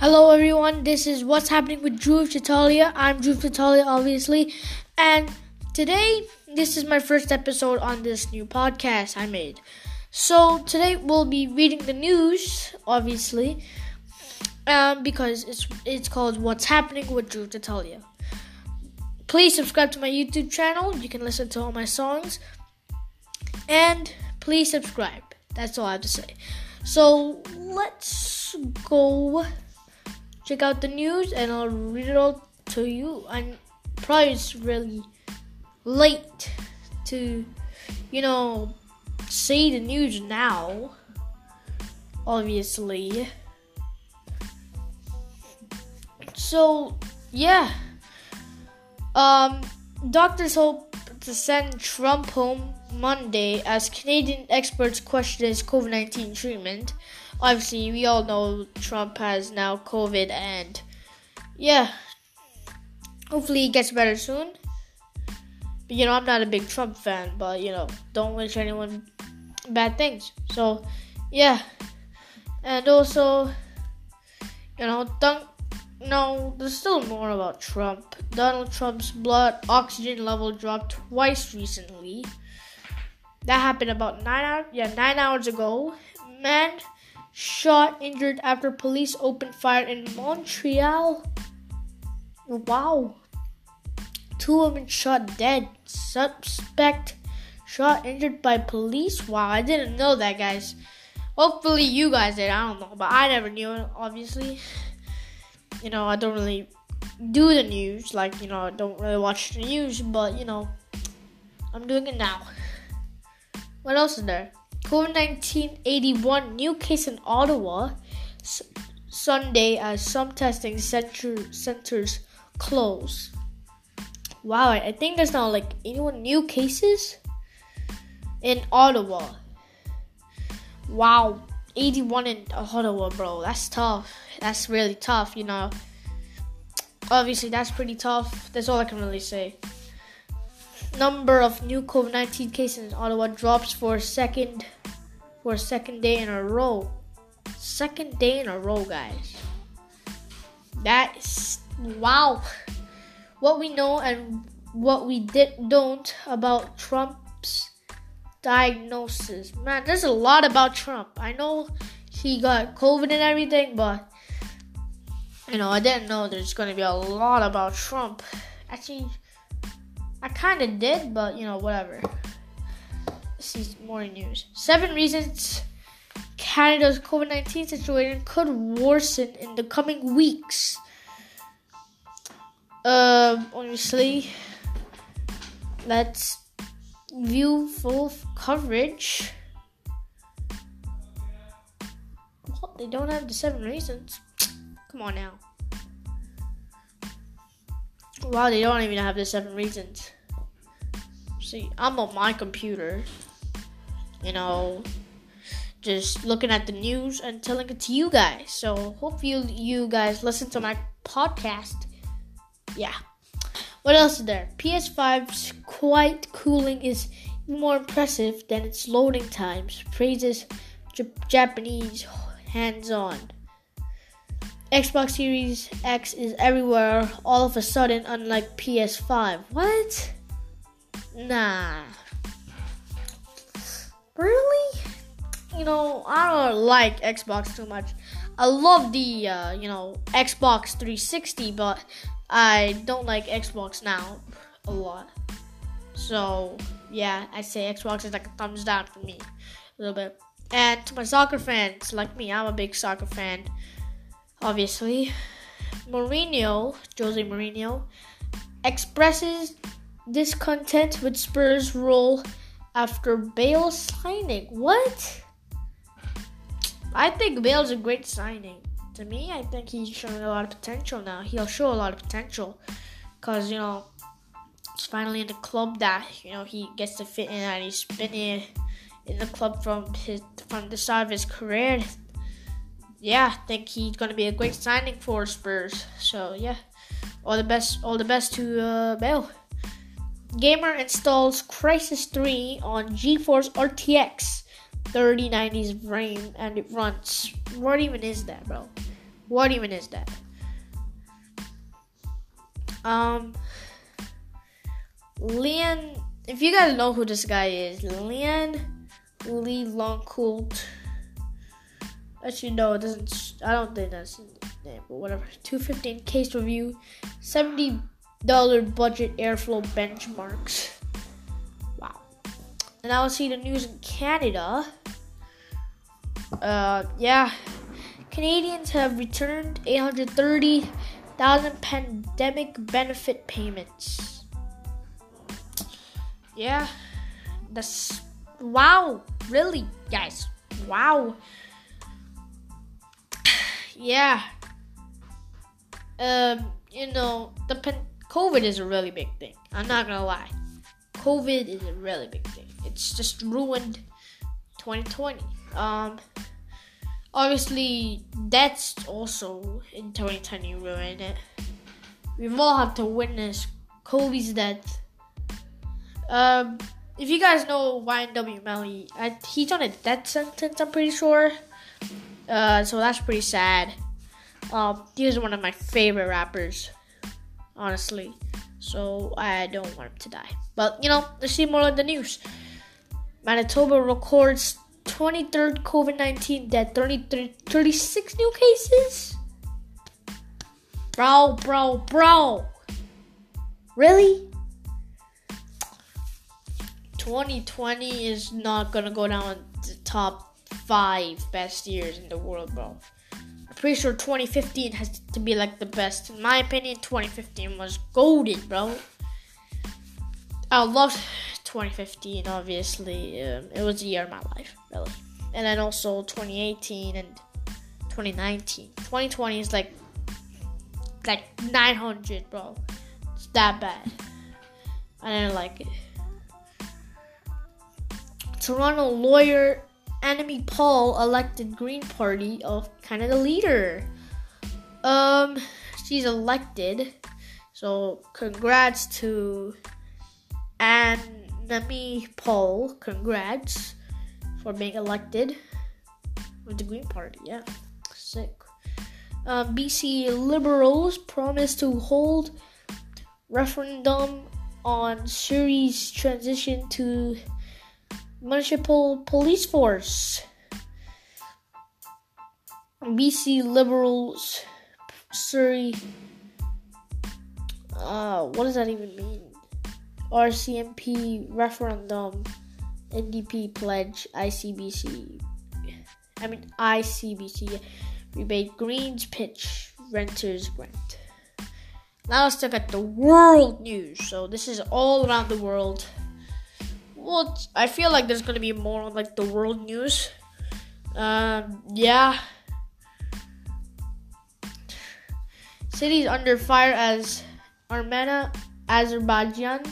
Hello, everyone. This is What's Happening with Drew Chitalia. I'm Drew Chitalia, obviously. And today, this is my first episode on this new podcast I made. So, today we'll be reading the news, obviously, um, because it's, it's called What's Happening with Drew Chitalia. Please subscribe to my YouTube channel. You can listen to all my songs. And please subscribe. That's all I have to say. So, let's go check out the news and I'll read it all to you. And probably it's really late to, you know, see the news now. Obviously. So, yeah. Um, doctors hope to send Trump home Monday as Canadian experts question his COVID 19 treatment obviously we all know Trump has now COVID and yeah, hopefully he gets better soon. But, you know, I'm not a big Trump fan, but you know, don't wish anyone bad things. So yeah, and also you know, don't. No, there's still more about Trump. Donald Trump's blood oxygen level dropped twice recently. That happened about nine hours, yeah, nine hours ago. Man shot injured after police opened fire in Montreal. Wow. Two women shot dead. Suspect shot injured by police. Wow, I didn't know that, guys. Hopefully, you guys did. I don't know, but I never knew obviously. You know, I don't really do the news. Like, you know, I don't really watch the news, but, you know, I'm doing it now. What else is there? COVID 19 81 new case in Ottawa S- Sunday as some testing center- centers close. Wow, I think there's now like 81 new cases in Ottawa. Wow, 81 in Ottawa, bro. That's tough. That's really tough, you know. Obviously, that's pretty tough. That's all I can really say number of new COVID-19 cases in Ottawa drops for a second for a second day in a row. Second day in a row, guys. That is wow. What we know and what we did don't about Trump's diagnosis. Man, there's a lot about Trump. I know he got COVID and everything, but you know, I didn't know there's gonna be a lot about Trump. Actually I kind of did, but you know, whatever. This is more news. Seven reasons Canada's COVID 19 situation could worsen in the coming weeks. Uh, obviously, let's view full coverage. What? They don't have the seven reasons. Come on now. Wow, they don't even have the seven reasons. See, I'm on my computer, you know, just looking at the news and telling it to you guys. So hope you you guys listen to my podcast. Yeah. What else is there? PS5's quiet cooling is more impressive than its loading times. Praises J- Japanese hands-on. Xbox Series X is everywhere all of a sudden, unlike PS5. What? Nah. Really? You know, I don't like Xbox too much. I love the, uh, you know, Xbox 360, but I don't like Xbox now a lot. So, yeah, I say Xbox is like a thumbs down for me a little bit. And to my soccer fans, like me, I'm a big soccer fan obviously. Mourinho, Jose Mourinho, expresses discontent with Spurs' role after Bale signing. What? I think Bale's a great signing. To me, I think he's showing a lot of potential now. He'll show a lot of potential because, you know, he's finally in the club that, you know, he gets to fit in and he's been in, in the club from his from the start of his career yeah, I think he's gonna be a great signing for Spurs. So yeah, all the best, all the best to uh, Bale. Gamer installs Crysis 3 on GeForce RTX 3090's RAM and it runs. What even is that, bro? What even is that? Um, Lian, if you guys know who this guy is, Lian Li Longkult. Actually, no, it doesn't. I don't think that's his name, but whatever. 215 case review, $70 budget airflow benchmarks. Wow. And now let's see the news in Canada. Uh, yeah. Canadians have returned 830,000 pandemic benefit payments. Yeah, that's wow, really, guys, wow. yeah, um, you know, the pan- COVID is a really big thing. I'm not gonna lie, COVID is a really big thing. It's just ruined 2020. Um obviously that's also in 2020 ruined it. We've all had to witness Kobe's death. Um, if you guys know YNW Melly, he's on a death sentence. I'm pretty sure. Uh, so that's pretty sad. Um, he is one of my favorite rappers, honestly. So I don't want him to die. But you know, let's see more of the news. Manitoba records 23rd COVID 19 death, 33, 36 new cases? Bro, bro, bro. Really? 2020 is not gonna go down the top five best years in the world, bro. Pretty sure 2015 has to be like the best. In my opinion, 2015 was golden, bro. I love 2015, obviously. Um, it was a year of my life, really. And then also 2018 and 2019. 2020 is like like 900, bro. It's that bad. I didn't like it. Toronto lawyer Annamie Paul elected Green Party of Canada leader. Um, she's elected. So congrats to Anne Nami Paul, congrats for being elected with the Green Party. Yeah, sick. Um, BC Liberals promise to hold referendum on Surrey's transition to municipal police force. BC Liberals, Surrey. Uh, what does that even mean? RCMP referendum, NDP pledge, ICBC. I mean ICBC rebate Greens pitch renters grant. Now let's look at the world news. So this is all around the world. Well, I feel like there's gonna be more on like the world news. Um, yeah. Cities under fire as Armenia, Azerbaijan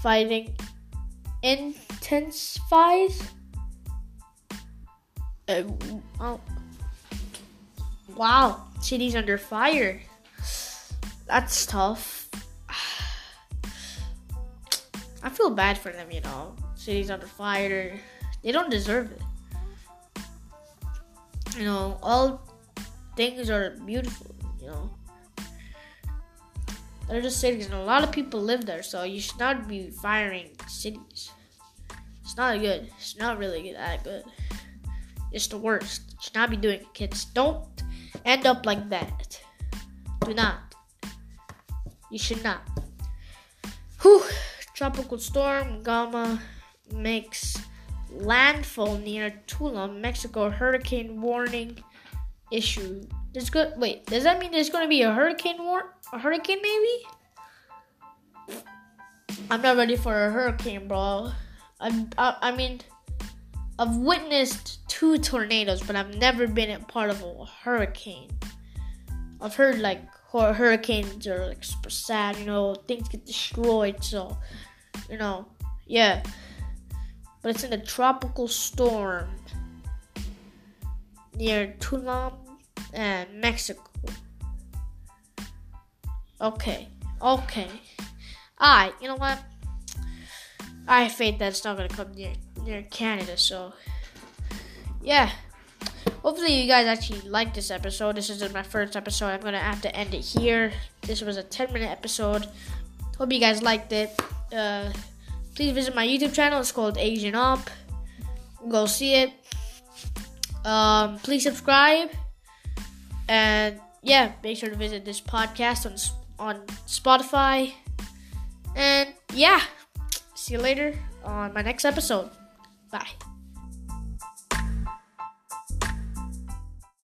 fighting intensifies. Uh, oh. Wow, cities under fire. That's tough. I feel bad for them, you know. Cities under fire. They don't deserve it. You know, all things are beautiful, you know. They're just cities, and a lot of people live there, so you should not be firing cities. It's not good. It's not really that good. It's the worst. You should not be doing it, kids. Don't end up like that. Do not. You should not. Whew. Tropical storm Gamma makes landfall near Tulum, Mexico. Hurricane warning issue. There's good. Wait, does that mean there's going to be a hurricane war? A hurricane, maybe? I'm not ready for a hurricane, bro. I, I, I mean, I've witnessed two tornadoes, but I've never been a part of a hurricane. I've heard like hurricanes are like super sad, you know, things get destroyed, so you know, yeah. But it's in a tropical storm near Tulum and Mexico. Okay, okay. Alright, you know what? I that it's not gonna come near near Canada, so yeah. hopefully you guys actually like this episode. This is my first episode. I'm gonna have to end it here. This was a 10 minute episode. Hope you guys liked it. Uh, please visit my YouTube channel. It's called Asian Up. Go see it. Um, please subscribe. And yeah, make sure to visit this podcast on on Spotify. And yeah, see you later on my next episode. Bye.